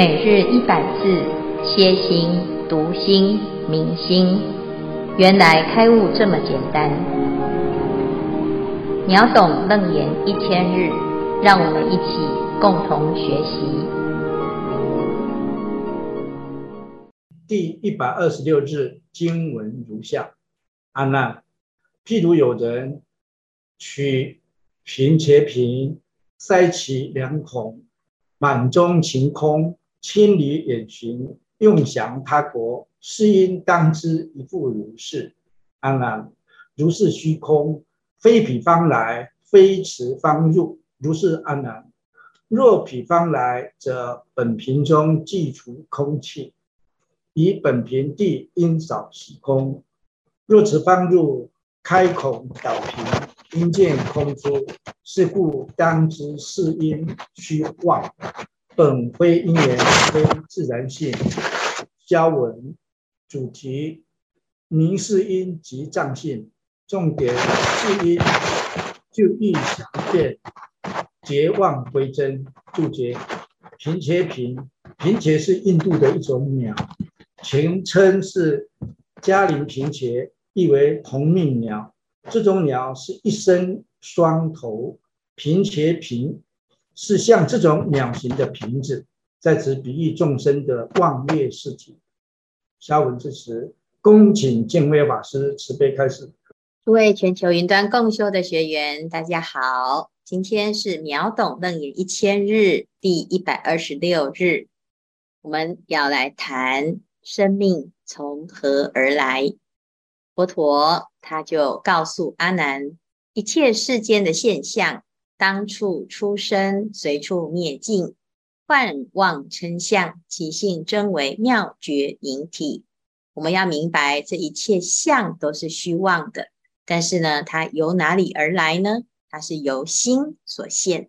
每日一百字，歇心、读心、明心，原来开悟这么简单。秒懂楞严一千日，让我们一起共同学习。第一百二十六日经文如下：阿难，譬如有人取贫且贫，塞其两孔，满中晴空。千里远行，用降他国，是应当知一复如是。安然，如是虚空，非彼方来，非此方入。如是安然，若彼方来，则本瓶中既除空气，以本瓶地应少其空。若此方入，开孔倒瓶，应见空出。是故当知是因虚妄。本非因缘，非自然性。交文主题：明是因及藏性。重点是因，就义详见，结妄归真。注解：贫且贫，贫且是印度的一种鸟，全称是嘉陵贫且，意为同命鸟。这种鸟是一身双头，贫且贫。是像这种鸟形的瓶子，在此比喻众生的妄业事体。下文至此，恭请见辉法师慈悲开示。诸位全球云端共修的学员，大家好，今天是秒懂楞严一千日第一百二十六日，我们要来谈生命从何而来。佛陀他就告诉阿难，一切世间的现象。当处出生，随处灭尽，幻妄称相，其性真为妙觉明体。我们要明白，这一切相都是虚妄的，但是呢，它由哪里而来呢？它是由心所现。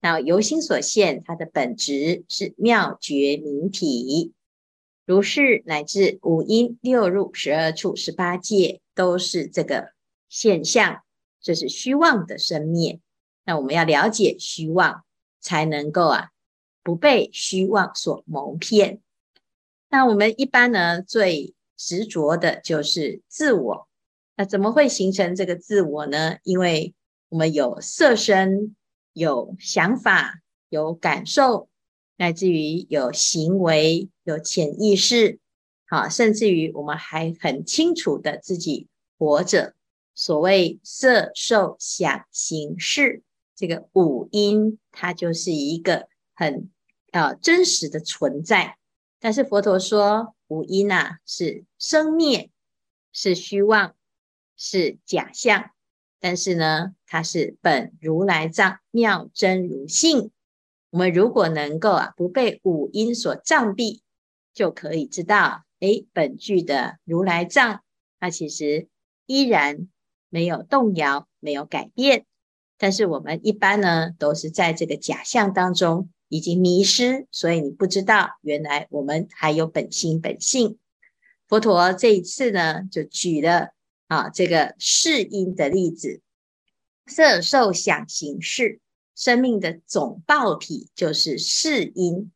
那由心所现，它的本质是妙觉明体。如是乃至五阴六入十二处十八界，都是这个现象。这是虚妄的生灭。那我们要了解虚妄，才能够啊不被虚妄所蒙骗。那我们一般呢，最执着的就是自我。那怎么会形成这个自我呢？因为我们有色身，有想法，有感受，乃至于有行为，有潜意识，好，甚至于我们还很清楚的自己活着。所谓色受想行识。这个五音，它就是一个很呃真实的存在。但是佛陀说，五阴啊是生灭，是虚妄，是假象。但是呢，它是本如来藏，妙真如性。我们如果能够啊不被五音所障蔽，就可以知道，诶，本具的如来藏，它其实依然没有动摇，没有改变。但是我们一般呢，都是在这个假象当中已经迷失，所以你不知道原来我们还有本心本性。佛陀这一次呢，就举了啊这个世因的例子，色受想行识，生命的总报体就是世因，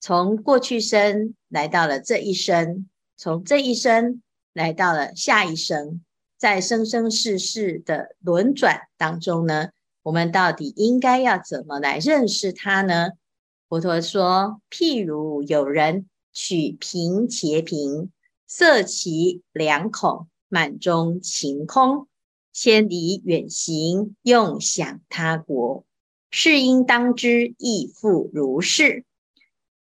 从过去生来到了这一生，从这一生来到了下一生，在生生世世的轮转当中呢。我们到底应该要怎么来认识它呢？佛陀说：譬如有人取贫且贫，塞其两孔，满中晴空，千里远行，用享他国，是应当知亦复如是。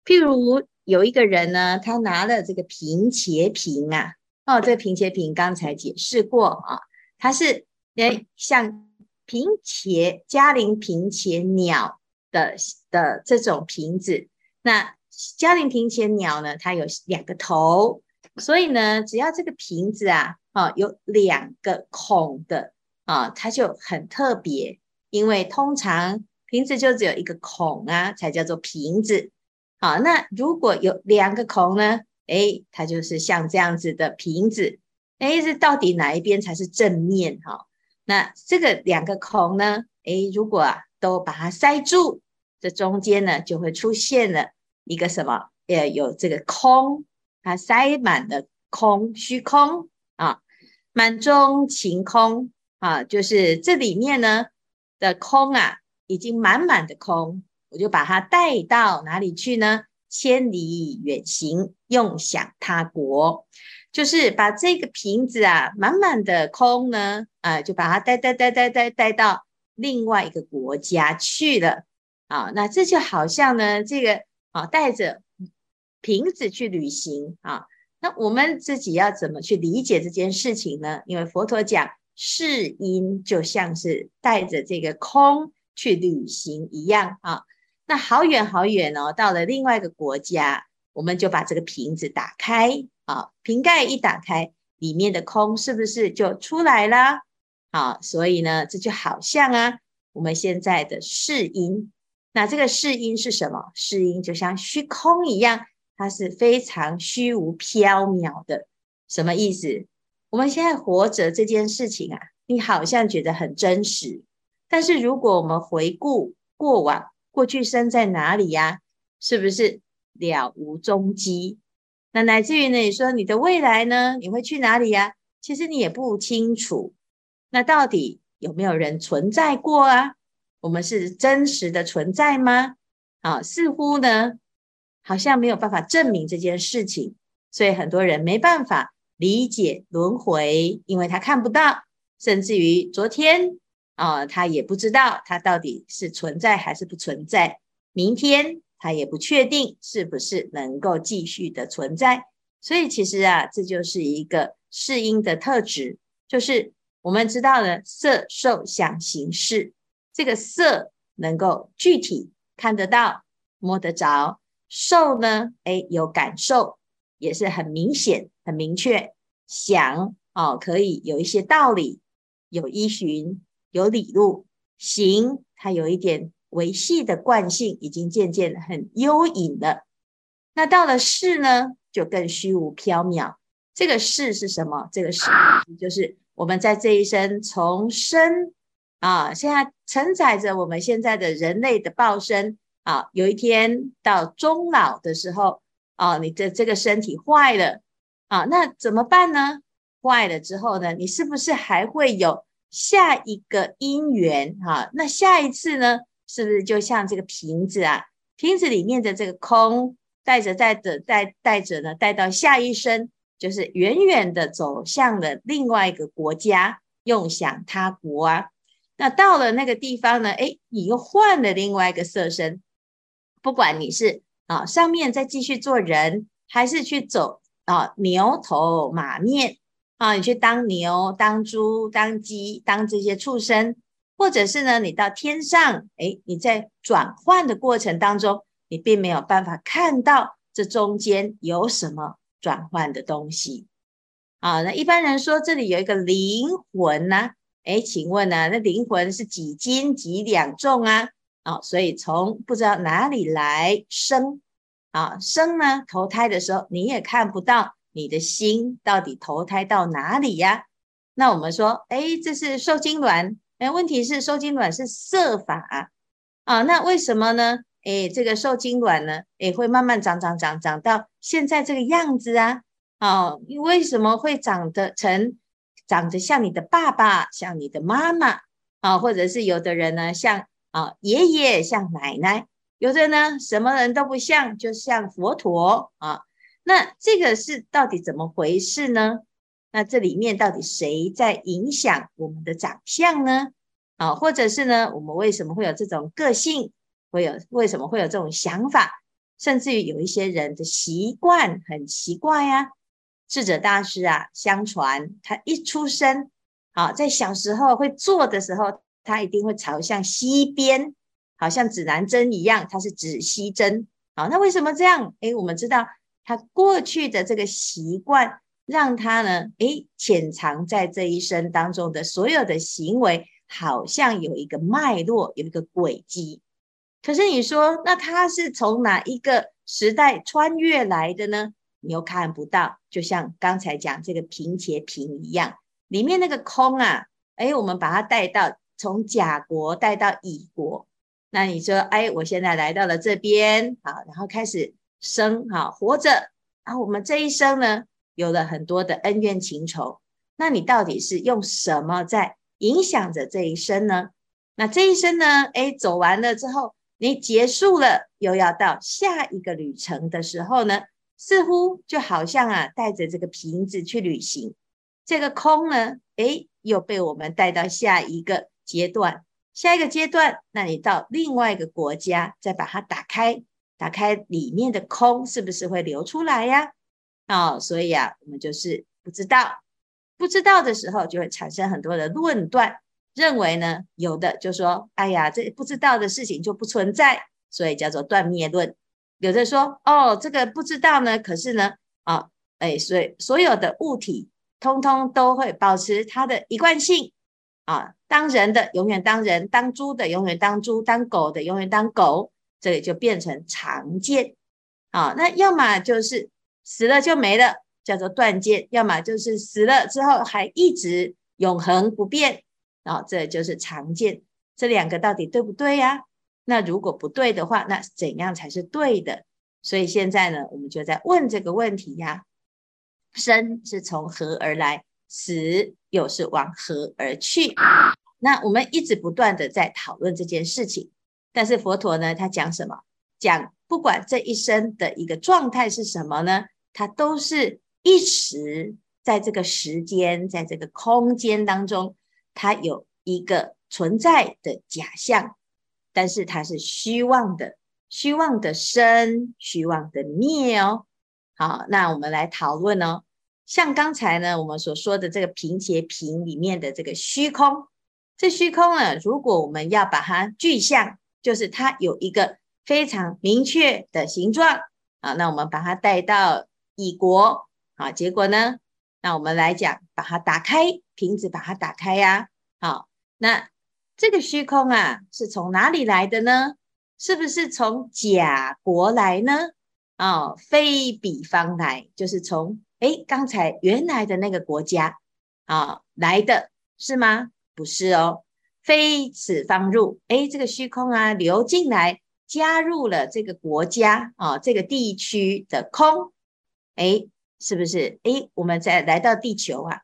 譬如有一个人呢，他拿了这个贫且瓶啊，哦，这个贫且瓶刚才解释过啊，他是诶像。贫且迦陵贫且鸟的的这种瓶子，那嘉陵贫且鸟呢？它有两个头，所以呢，只要这个瓶子啊，啊有两个孔的啊，它就很特别。因为通常瓶子就只有一个孔啊，才叫做瓶子。好，那如果有两个孔呢？诶，它就是像这样子的瓶子。诶，这到底哪一边才是正面？哈？那这个两个孔呢？诶，如果啊都把它塞住，这中间呢就会出现了一个什么呃有这个空，它塞满了空，虚空啊，满中晴空啊，就是这里面呢的空啊，已经满满的空，我就把它带到哪里去呢？千里远行，用享他国，就是把这个瓶子啊，满满的空呢，啊，就把它带带带带带带到另外一个国家去了啊。那这就好像呢，这个啊，带着瓶子去旅行啊。那我们自己要怎么去理解这件事情呢？因为佛陀讲，世音就像是带着这个空去旅行一样啊。那好远好远哦，到了另外一个国家，我们就把这个瓶子打开啊，瓶盖一打开，里面的空是不是就出来了？啊，所以呢，这就好像啊，我们现在的世音，那这个世音是什么？世音就像虚空一样，它是非常虚无缥缈的。什么意思？我们现在活着这件事情啊，你好像觉得很真实，但是如果我们回顾过往，过去生在哪里呀？是不是了无踪迹？那乃至于呢？你说你的未来呢？你会去哪里呀？其实你也不清楚。那到底有没有人存在过啊？我们是真实的存在吗？啊，似乎呢，好像没有办法证明这件事情，所以很多人没办法理解轮回，因为他看不到，甚至于昨天。啊、他也不知道他到底是存在还是不存在。明天他也不确定是不是能够继续的存在。所以其实啊，这就是一个世音的特质，就是我们知道了色受想行识，这个色能够具体看得到、摸得着；受呢，诶，有感受，也是很明显、很明确。想哦，可以有一些道理，有依循。有理路行，它有一点维系的惯性，已经渐渐很幽隐了。那到了世呢，就更虚无缥缈。这个世是什么？这个世就是我们在这一生从生啊，现在承载着我们现在的人类的报身啊。有一天到终老的时候啊，你的这个身体坏了啊，那怎么办呢？坏了之后呢，你是不是还会有？下一个因缘哈，那下一次呢，是不是就像这个瓶子啊？瓶子里面的这个空，带着带着带带着呢，带到下一生，就是远远的走向了另外一个国家，用享他国啊。那到了那个地方呢，诶，你又换了另外一个色身，不管你是啊上面再继续做人，还是去走啊牛头马面。啊，你去当牛、当猪、当鸡、当这些畜生，或者是呢，你到天上，诶，你在转换的过程当中，你并没有办法看到这中间有什么转换的东西。啊，那一般人说这里有一个灵魂呢，诶，请问呢，那灵魂是几斤几两重啊？啊，所以从不知道哪里来生，啊，生呢，投胎的时候你也看不到。你的心到底投胎到哪里呀？那我们说，诶，这是受精卵。诶，问题是受精卵是色法啊，那为什么呢？诶，这个受精卵呢，诶，会慢慢长长长长到现在这个样子啊？啊，为什么会长得成长得像你的爸爸，像你的妈妈啊？或者是有的人呢，像啊爷爷，像奶奶，有的呢什么人都不像，就像佛陀啊。那这个是到底怎么回事呢？那这里面到底谁在影响我们的长相呢？啊，或者是呢，我们为什么会有这种个性？会有为什么会有这种想法？甚至于有一些人的习惯很奇怪呀。智者大师啊，相传他一出生啊，在小时候会坐的时候，他一定会朝向西边，好像指南针一样，他是指西针。好，那为什么这样？诶，我们知道。他过去的这个习惯，让他呢，诶，潜藏在这一生当中的所有的行为，好像有一个脉络，有一个轨迹。可是你说，那他是从哪一个时代穿越来的呢？你又看不到。就像刚才讲这个瓶前瓶一样，里面那个空啊，诶，我们把它带到从甲国带到乙国。那你说，诶，我现在来到了这边，好，然后开始。生好活着啊，我们这一生呢有了很多的恩怨情仇，那你到底是用什么在影响着这一生呢？那这一生呢，诶，走完了之后，你结束了，又要到下一个旅程的时候呢，似乎就好像啊，带着这个瓶子去旅行，这个空呢，诶，又被我们带到下一个阶段，下一个阶段，那你到另外一个国家，再把它打开，打开里面的空，是不是会流出来呀？哦，所以啊，我们就是不知道，不知道的时候，就会产生很多的论断。认为呢，有的就说，哎呀，这不知道的事情就不存在，所以叫做断灭论。有的说，哦，这个不知道呢，可是呢，啊，哎，所以所有的物体通通都会保持它的一贯性啊。当人的永远当人，当猪的永远当猪，当狗的永远当狗，这里就变成常见啊。那要么就是死了就没了，叫做断见；要么就是死了之后还一直永恒不变。啊、哦，这就是常见，这两个到底对不对呀？那如果不对的话，那怎样才是对的？所以现在呢，我们就在问这个问题呀：生是从何而来？死又是往何而去？那我们一直不断的在讨论这件事情，但是佛陀呢，他讲什么？讲不管这一生的一个状态是什么呢？它都是一时，在这个时间，在这个空间当中。它有一个存在的假象，但是它是虚妄的，虚妄的生，虚妄的灭哦。好，那我们来讨论哦。像刚才呢，我们所说的这个瓶前瓶里面的这个虚空，这虚空呢，如果我们要把它具象，就是它有一个非常明确的形状啊。那我们把它带到乙国啊，结果呢？那我们来讲，把它打开，瓶子把它打开呀。好，那这个虚空啊，是从哪里来的呢？是不是从假国来呢？哦，非彼方来，就是从诶刚才原来的那个国家啊来的是吗？不是哦，非此方入。诶，这个虚空啊流进来，加入了这个国家啊这个地区的空，诶。是不是？诶，我们再来到地球啊，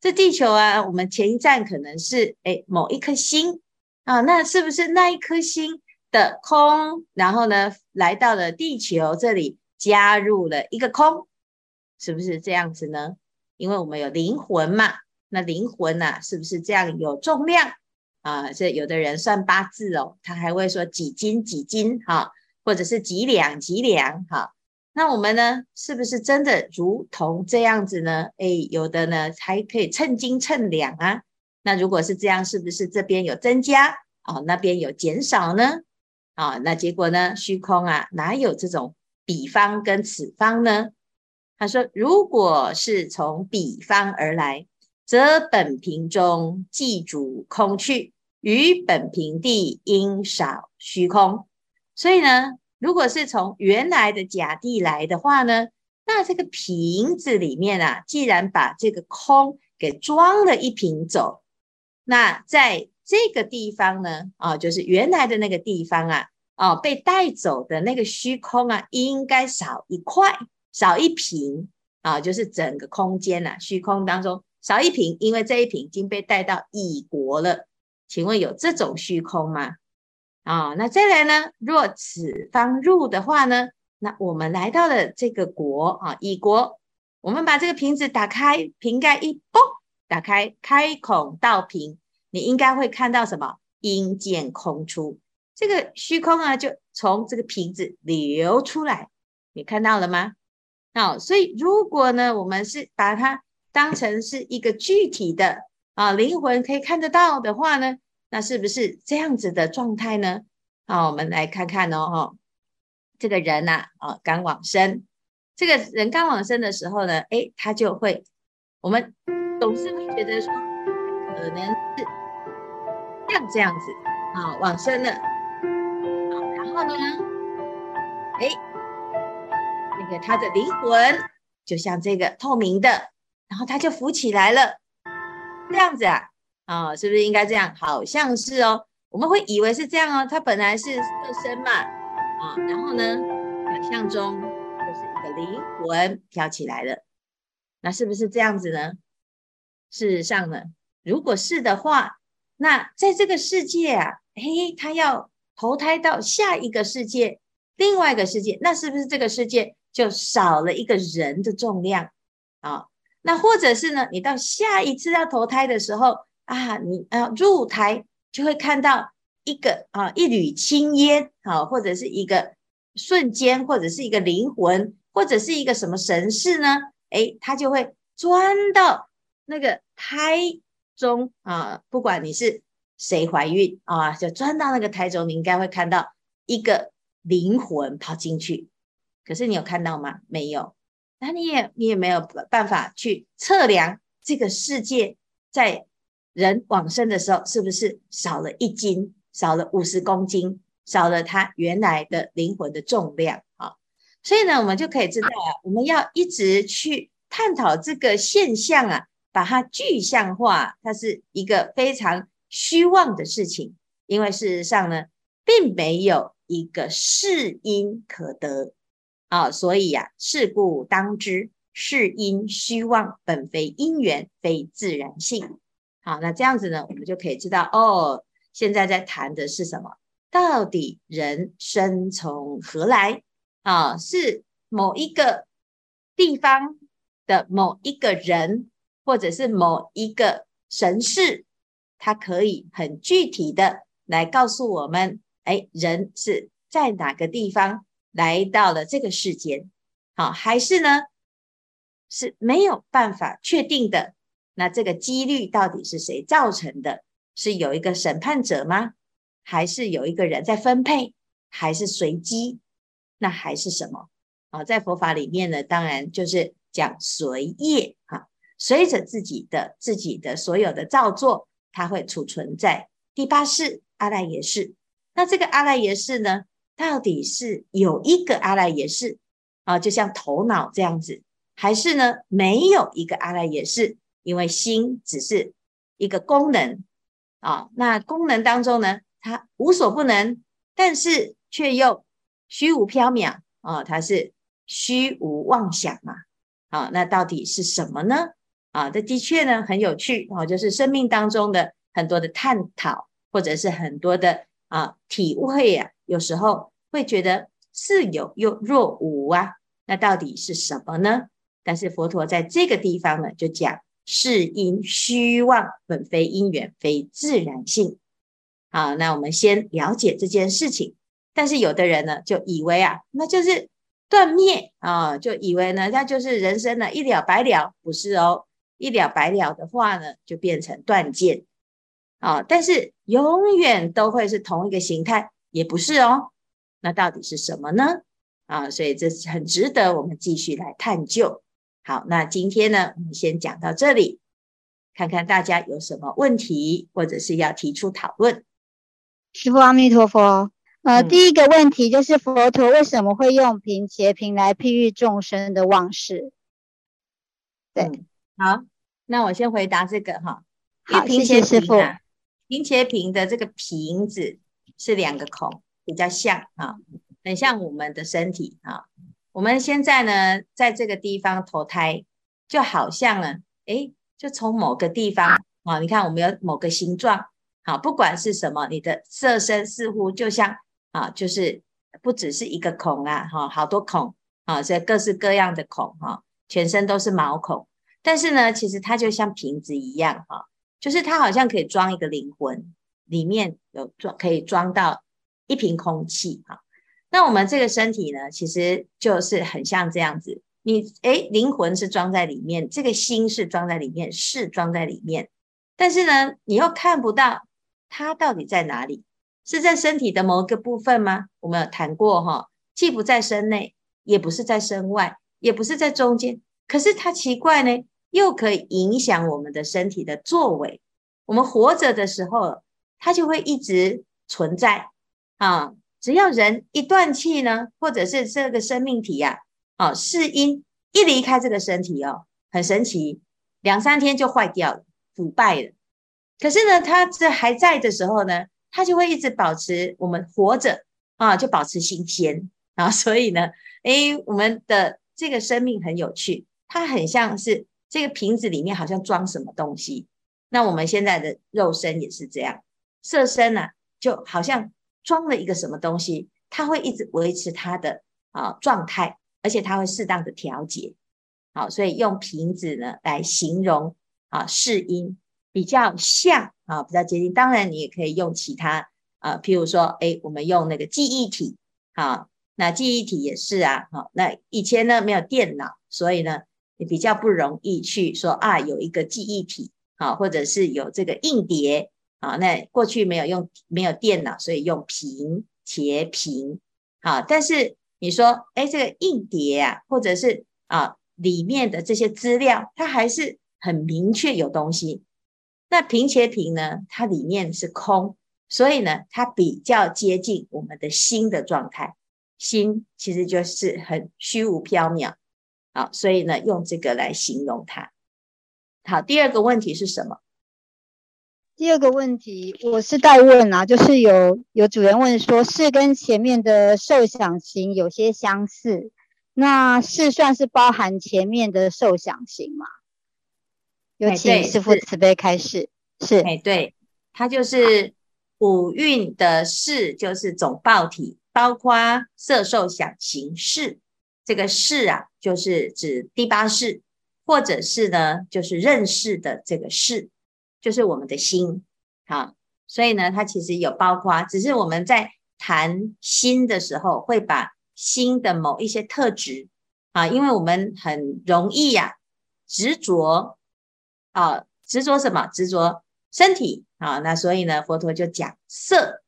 这地球啊，我们前一站可能是诶某一颗星啊，那是不是那一颗星的空，然后呢来到了地球这里，加入了一个空，是不是这样子呢？因为我们有灵魂嘛，那灵魂呐、是不是这样有重量啊？这有的人算八字哦，他还会说几斤几斤哈、或者是几两几两哈。那我们呢，是不是真的如同这样子呢？哎，有的呢还可以称斤称两啊。那如果是这样，是不是这边有增加啊、哦，那边有减少呢？啊、哦，那结果呢？虚空啊，哪有这种彼方跟此方呢？他说，如果是从彼方而来，则本瓶中既主空去，于本瓶地应少虚空。所以呢？如果是从原来的假地来的话呢，那这个瓶子里面啊，既然把这个空给装了一瓶走，那在这个地方呢，啊，就是原来的那个地方啊，啊，被带走的那个虚空啊，应该少一块，少一瓶啊，就是整个空间呐、啊，虚空当中少一瓶，因为这一瓶已经被带到异国了。请问有这种虚空吗？啊、那再来呢？若此方入的话呢？那我们来到了这个国啊，异国。我们把这个瓶子打开，瓶盖一崩，打开，开孔倒瓶，你应该会看到什么？阴见空出，这个虚空啊，就从这个瓶子流出来。你看到了吗？哦，所以如果呢，我们是把它当成是一个具体的啊灵魂可以看得到的话呢？那是不是这样子的状态呢？好，我们来看看哦，哈，这个人呐，啊，刚往生，这个人刚往生的时候呢，诶，他就会，我们总是会觉得说，可能是像这样子，啊，往生了，然后呢，诶，那个他的灵魂就像这个透明的，然后他就浮起来了，这样子啊。啊、哦，是不是应该这样？好像是哦，我们会以为是这样哦。他本来是色身嘛，啊、然后呢，想象中就是一个灵魂飘起来了，那是不是这样子呢？事实上呢，如果是的话，那在这个世界啊，嘿，他要投胎到下一个世界，另外一个世界，那是不是这个世界就少了一个人的重量啊？那或者是呢，你到下一次要投胎的时候啊，你啊入胎就会看到一个啊一缕青烟啊，或者是一个瞬间，或者是一个灵魂，或者是一个什么神事呢？诶，他就会钻到。那个胎中啊，不管你是谁怀孕啊，就钻到那个胎中，你应该会看到一个灵魂跑进去。可是你有看到吗？没有。那你也你也没有办法去测量这个世界在人往生的时候是不是少了一斤，少了五十公斤，少了他原来的灵魂的重量啊。所以呢，我们就可以知道啊，我们要一直去探讨这个现象啊。把它具象化，它是一个非常虚妄的事情，因为事实上呢，并没有一个是因可得啊，所以呀、啊，是故当知是因虚妄，本非因缘，非自然性。好，那这样子呢，我们就可以知道哦，现在在谈的是什么？到底人生从何来？啊，是某一个地方的某一个人。或者是某一个神识，它可以很具体的来告诉我们，哎，人是在哪个地方来到了这个世间？好，还是呢是没有办法确定的？那这个几率到底是谁造成的？是有一个审判者吗？还是有一个人在分配？还是随机？那还是什么？啊，在佛法里面呢，当然就是讲随业哈。随着自己的自己的所有的造作，它会储存在第八识阿赖耶识。那这个阿赖耶识呢，到底是有一个阿赖耶识啊，就像头脑这样子，还是呢没有一个阿赖耶识？因为心只是一个功能啊，那功能当中呢，它无所不能，但是却又虚无缥缈啊，它是虚无妄想嘛。啊，那到底是什么呢？啊，这的确呢很有趣啊，就是生命当中的很多的探讨，或者是很多的啊体会呀、啊，有时候会觉得似有又若无啊，那到底是什么呢？但是佛陀在这个地方呢，就讲是因虚妄，本非因缘，非自然性。好，那我们先了解这件事情。但是有的人呢，就以为啊，那就是断灭啊，就以为呢，那就是人生呢一了百了，不是哦。一了百了的话呢，就变成断见啊！但是永远都会是同一个形态，也不是哦。那到底是什么呢？啊，所以这是很值得我们继续来探究。好，那今天呢，我们先讲到这里，看看大家有什么问题，或者是要提出讨论。师父阿弥陀佛。呃，嗯、第一个问题就是佛陀为什么会用贫且贫来譬喻众生的忘事？对。嗯好，那我先回答这个哈。好，谢谢师父。贫且贫的这个瓶子是两个孔，比较像啊，很像我们的身体啊。我们现在呢，在这个地方投胎，就好像呢，诶，就从某个地方啊，你看我们有某个形状，啊，不管是什么，你的色身似乎就像啊，就是不只是一个孔啊，哈，好多孔啊，所以各式各样的孔哈，全身都是毛孔。但是呢，其实它就像瓶子一样哈，就是它好像可以装一个灵魂，里面有装可以装到一瓶空气哈。那我们这个身体呢，其实就是很像这样子，你诶，灵魂是装在里面，这个心是装在里面，是装在里面，但是呢，你又看不到它到底在哪里，是在身体的某个部分吗？我们有谈过哈，既不在身内，也不是在身外，也不是在中间，可是它奇怪呢。又可以影响我们的身体的作为。我们活着的时候，它就会一直存在啊。只要人一断气呢，或者是这个生命体呀，啊，是因一离开这个身体哦，很神奇，两三天就坏掉了，腐败了。可是呢，它这还在的时候呢，它就会一直保持我们活着啊，就保持新鲜啊，所以呢，诶，我们的这个生命很有趣，它很像是这个瓶子里面好像装什么东西。那我们现在的肉身也是这样，色身呢、啊，就好像装了一个什么东西，它会一直维持它的啊状态，而且它会适当的调节。好，所以用瓶子呢来形容啊世音比较像啊比较接近。当然你也可以用其他啊，譬如说，哎，我们用那个记忆体啊，那记忆体也是啊。好，那以前呢没有电脑，所以呢也比较不容易去说啊有一个记忆体。啊，或者是有这个硬碟啊，那过去没有用没有电脑，所以用平切屏。好，但是你说，哎，这个硬碟啊，或者是啊里面的这些资料，它还是很明确有东西。那平切屏呢，它里面是空，所以呢，它比较接近我们的心的状态。心其实就是很虚无缥缈，好，所以呢，用这个来形容它。好，第二个问题是什么？第二个问题我是代问啊，就是有有主人问说，是跟前面的受想行有些相似，那是算是包含前面的受想行吗？有请师父慈悲开示。是，哎，对，它就是五蕴的是，就是总报体，包括色受想行识，这个识啊，就是指第八识。或者是呢，就是认识的这个识，就是我们的心，好，所以呢，它其实有包括，只是我们在谈心的时候，会把心的某一些特质啊，因为我们很容易呀、啊、执着啊，执着什么？执着身体啊，那所以呢，佛陀就讲色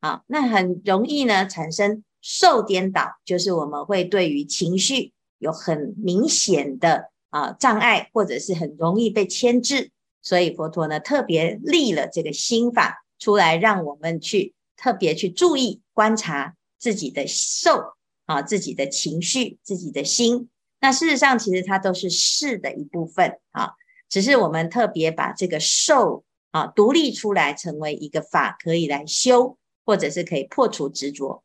啊，那很容易呢产生受颠倒，就是我们会对于情绪有很明显的。啊，障碍或者是很容易被牵制，所以佛陀呢特别立了这个心法出来，让我们去特别去注意观察自己的受啊，自己的情绪，自己的心。那事实上，其实它都是事的一部分啊，只是我们特别把这个受啊独立出来，成为一个法可以来修，或者是可以破除执着。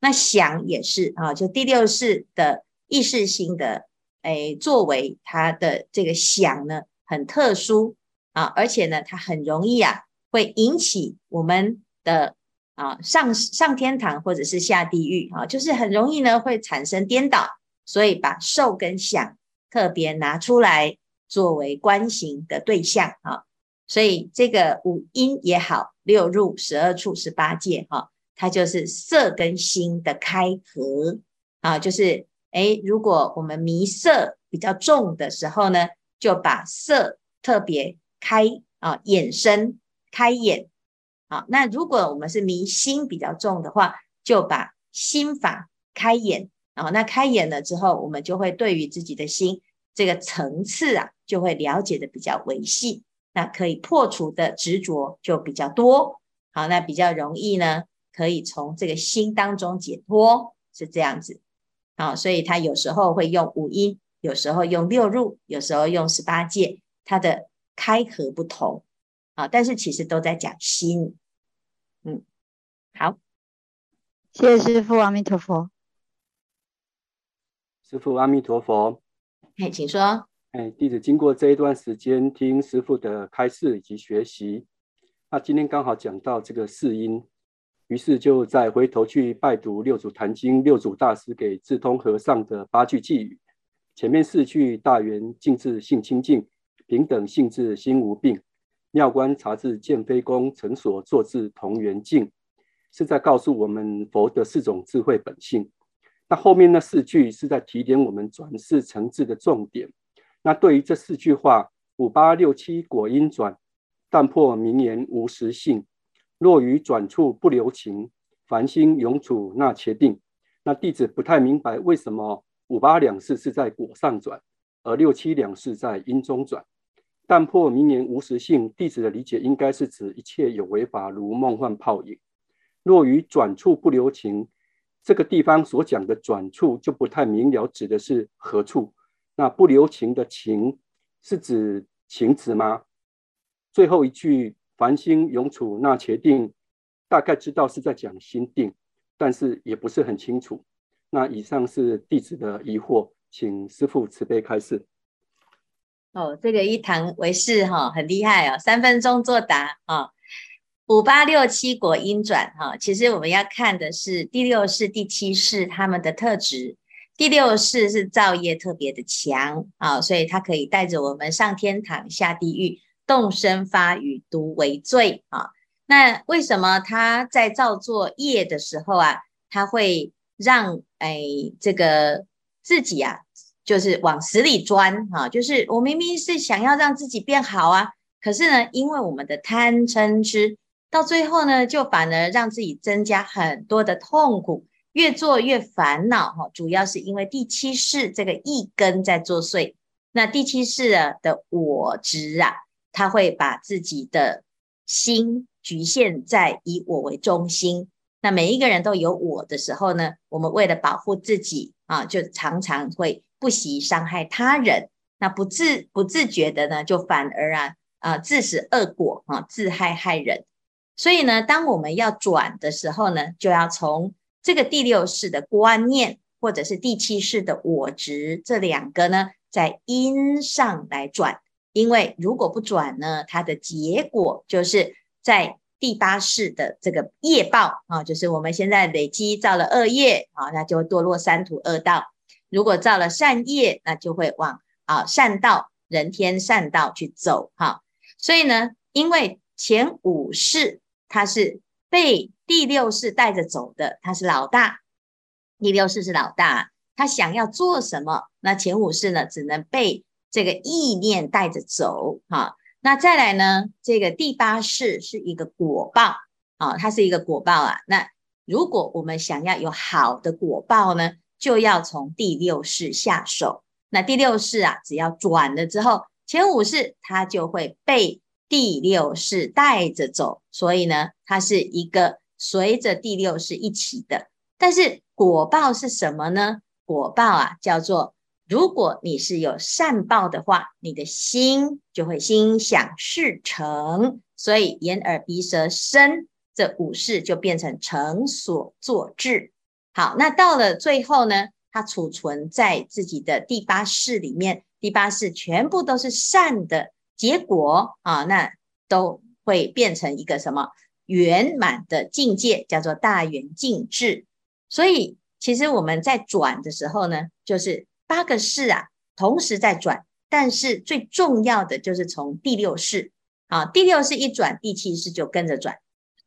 那想也是啊，就第六世的意识心的。哎，作为它的这个想呢，很特殊啊，而且呢，它很容易啊，会引起我们的啊上上天堂或者是下地狱啊，就是很容易呢会产生颠倒，所以把受跟想特别拿出来作为观行的对象啊，所以这个五阴也好，六入、十二处、十八界哈，它就是色跟心的开合啊，就是。哎，如果我们迷色比较重的时候呢，就把色特别开啊，眼身开眼啊。那如果我们是迷心比较重的话，就把心法开眼啊。那开眼了之后，我们就会对于自己的心这个层次啊，就会了解的比较维细，那可以破除的执着就比较多。好，那比较容易呢，可以从这个心当中解脱，是这样子。啊，所以他有时候会用五音，有时候用六入，有时候用十八界，它的开合不同啊，但是其实都在讲心。嗯，好，谢谢师父，阿弥陀佛。师父，阿弥陀佛。哎，请说。哎，弟子经过这一段时间听师父的开示以及学习，那今天刚好讲到这个四音。于是就再回头去拜读《六祖坛经》，六祖大师给智通和尚的八句寄语。前面四句“大圆净智性清净，平等性质心无病，妙观察智见非功，成所作智同圆净”，是在告诉我们佛的四种智慧本性。那后面那四句是在提点我们转世成智的重点。那对于这四句话，五八六七果因转，但破名言无实性。若于转处不留情，凡心永处那且定。那弟子不太明白为什么五八两世是在果上转，而六七两世在因中转。但破明年无实性，弟子的理解应该是指一切有为法如梦幻泡影。若于转处不留情，这个地方所讲的转处就不太明了，指的是何处？那不留情的情是指情执吗？最后一句。凡心永处那且定，大概知道是在讲心定，但是也不是很清楚。那以上是弟子的疑惑，请师父慈悲开示。哦，这个一堂为师哈，很厉害哦，三分钟作答啊。五八六七果因转哈，其实我们要看的是第六世、第七世他们的特质。第六世是造业特别的强啊，所以它可以带着我们上天堂、下地狱、动身发语、毒为罪啊。那为什么他在造作业的时候啊，他会让哎这个自己啊，就是往死里钻啊？就是我明明是想要让自己变好啊，可是呢，因为我们的贪嗔痴，到最后呢，就反而让自己增加很多的痛苦。越做越烦恼哈，主要是因为第七世这个意根在作祟。那第七世啊的我执啊，他会把自己的心局限在以我为中心。那每一个人都有我的时候呢，我们为了保护自己啊，就常常会不惜伤害他人。那不自不自觉的呢，就反而啊啊自食恶果啊，自害害人。所以呢，当我们要转的时候呢，就要从这个第六世的观念，或者是第七世的我执，这两个呢，在因上来转。因为如果不转呢，它的结果就是在第八世的这个业报啊，就是我们现在累积造了恶业啊，那就会堕落三途恶道；如果造了善业，那就会往啊善道、人天善道去走哈。所以呢，因为前五世他是被第六世带着走的，他是老大。第六世是老大，他想要做什么，那前五世呢，只能被这个意念带着走。哈，那再来呢，这个第八识是一个果报啊，它是一个果报啊。那如果我们想要有好的果报呢，就要从第六识下手。那第六识啊，只要转了之后，前五识它就会被第六识带着走，所以呢，它是一个。随着第六识一起的，但是果报是什么呢？果报啊，叫做如果你是有善报的话，你的心就会心想事成，所以眼耳鼻舌身这五事就变成成所作智。好，那到了最后呢，它储存在自己的第八识里面，第八识全部都是善的结果啊，那都会变成一个什么？圆满的境界叫做大圆净智，所以其实我们在转的时候呢，就是八个识啊，同时在转，但是最重要的就是从第六识啊，第六识一转，第七识就跟着转，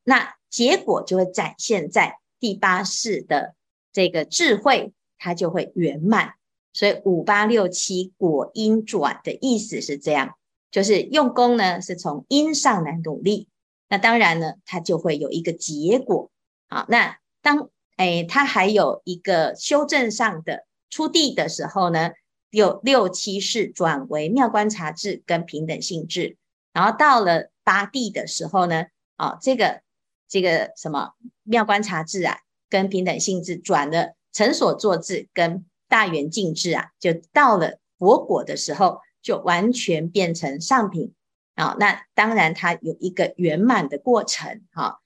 那结果就会展现在第八识的这个智慧，它就会圆满。所以五八六七果因转的意思是这样，就是用功呢是从因上来努力。那当然呢，它就会有一个结果。好，那当诶，它还有一个修正上的初地的时候呢，有六七世转为妙观察智跟平等性智，然后到了八地的时候呢，啊，这个这个什么妙观察智啊，跟平等性智转了成所作智跟大圆净智啊，就到了佛果的时候，就完全变成上品。啊，那当然它有一个圆满的过程哈。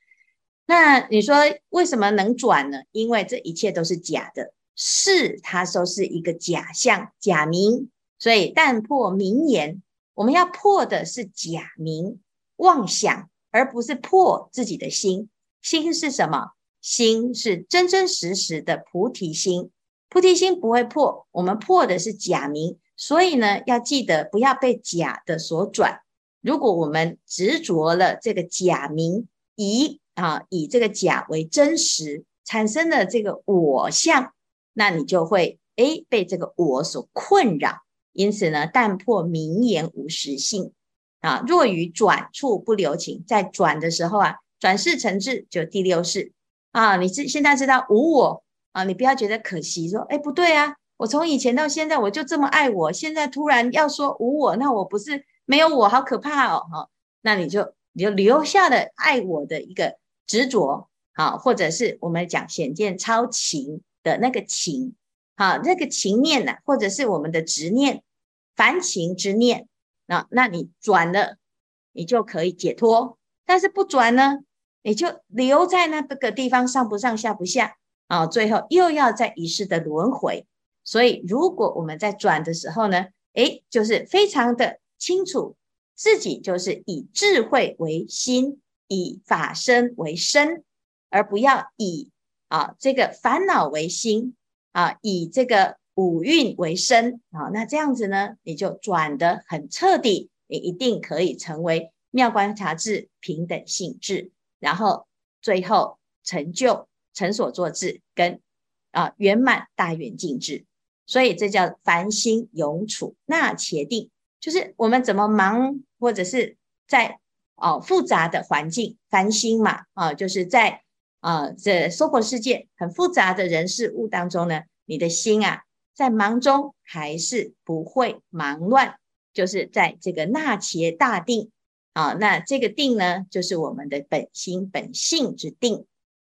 那你说为什么能转呢？因为这一切都是假的，是它都是一个假象、假名，所以但破名言，我们要破的是假名妄想，而不是破自己的心。心是什么？心是真真实实的菩提心，菩提心不会破，我们破的是假名，所以呢，要记得不要被假的所转。如果我们执着了这个假名，以啊以这个假为真实，产生了这个我相，那你就会诶被这个我所困扰。因此呢，但破名言无实性啊。若于转处不留情，在转的时候啊，转世成智就第六识啊。你知现在知道无我啊，你不要觉得可惜，说诶不对啊，我从以前到现在我就这么爱我，现在突然要说无我，那我不是。没有我好可怕哦，哈，那你就你就留下了爱我的一个执着，好，或者是我们讲显见超情的那个情，好，那个情念呢，或者是我们的执念，凡情之念，那那你转了，你就可以解脱；但是不转呢，你就留在那个地方上不上下不下，啊，最后又要在一世的轮回。所以，如果我们在转的时候呢，诶，就是非常的清楚，自己就是以智慧为心，以法身为身，而不要以啊这个烦恼为心啊，以这个五蕴为身啊。那这样子呢，你就转得很彻底，你一定可以成为妙观察智平等性智，然后最后成就成所作智跟啊圆满大圆净智。所以这叫凡心永处，那且定，就是我们怎么忙，或者是在哦复杂的环境，凡心嘛，啊，就是在啊这娑婆世界很复杂的人事物当中呢，你的心啊，在忙中还是不会忙乱，就是在这个那且大定啊，那这个定呢，就是我们的本心本性之定，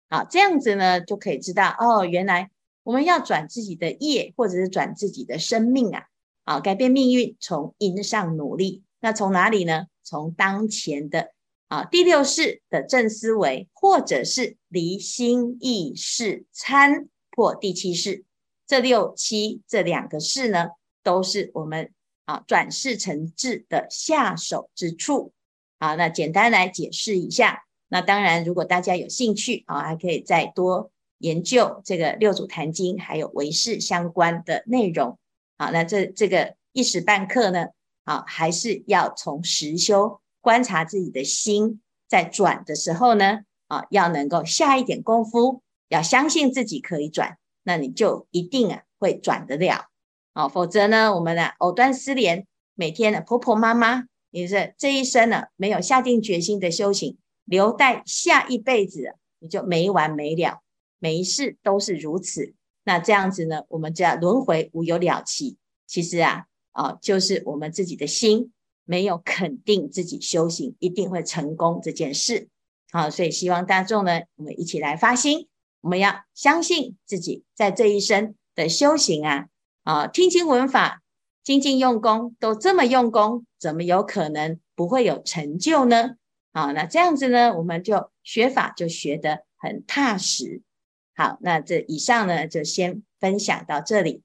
啊，这样子呢就可以知道哦，原来。我们要转自己的业，或者是转自己的生命啊，啊，改变命运，从因上努力。那从哪里呢？从当前的啊第六世的正思维，或者是离心意识参破第七世。这六七这两个识呢，都是我们啊转世成智的下手之处。好，那简单来解释一下。那当然，如果大家有兴趣啊，还可以再多。研究这个六祖坛经，还有唯识相关的内容，好，那这这个一时半刻呢，啊，还是要从实修观察自己的心，在转的时候呢，啊，要能够下一点功夫，要相信自己可以转，那你就一定啊会转得了，啊，否则呢，我们呢藕断丝连，每天呢婆婆妈妈，也是这一生呢没有下定决心的修行，留待下一辈子，你就没完没了。每一世都是如此，那这样子呢，我们叫轮回无有了期。其实啊，啊，就是我们自己的心没有肯定自己修行一定会成功这件事。好，所以希望大众呢，我们一起来发心，我们要相信自己在这一生的修行啊，啊，听经闻法、精进用功都这么用功，怎么有可能不会有成就呢？啊，那这样子呢，我们就学法就学得很踏实。好，那这以上呢，就先分享到这里。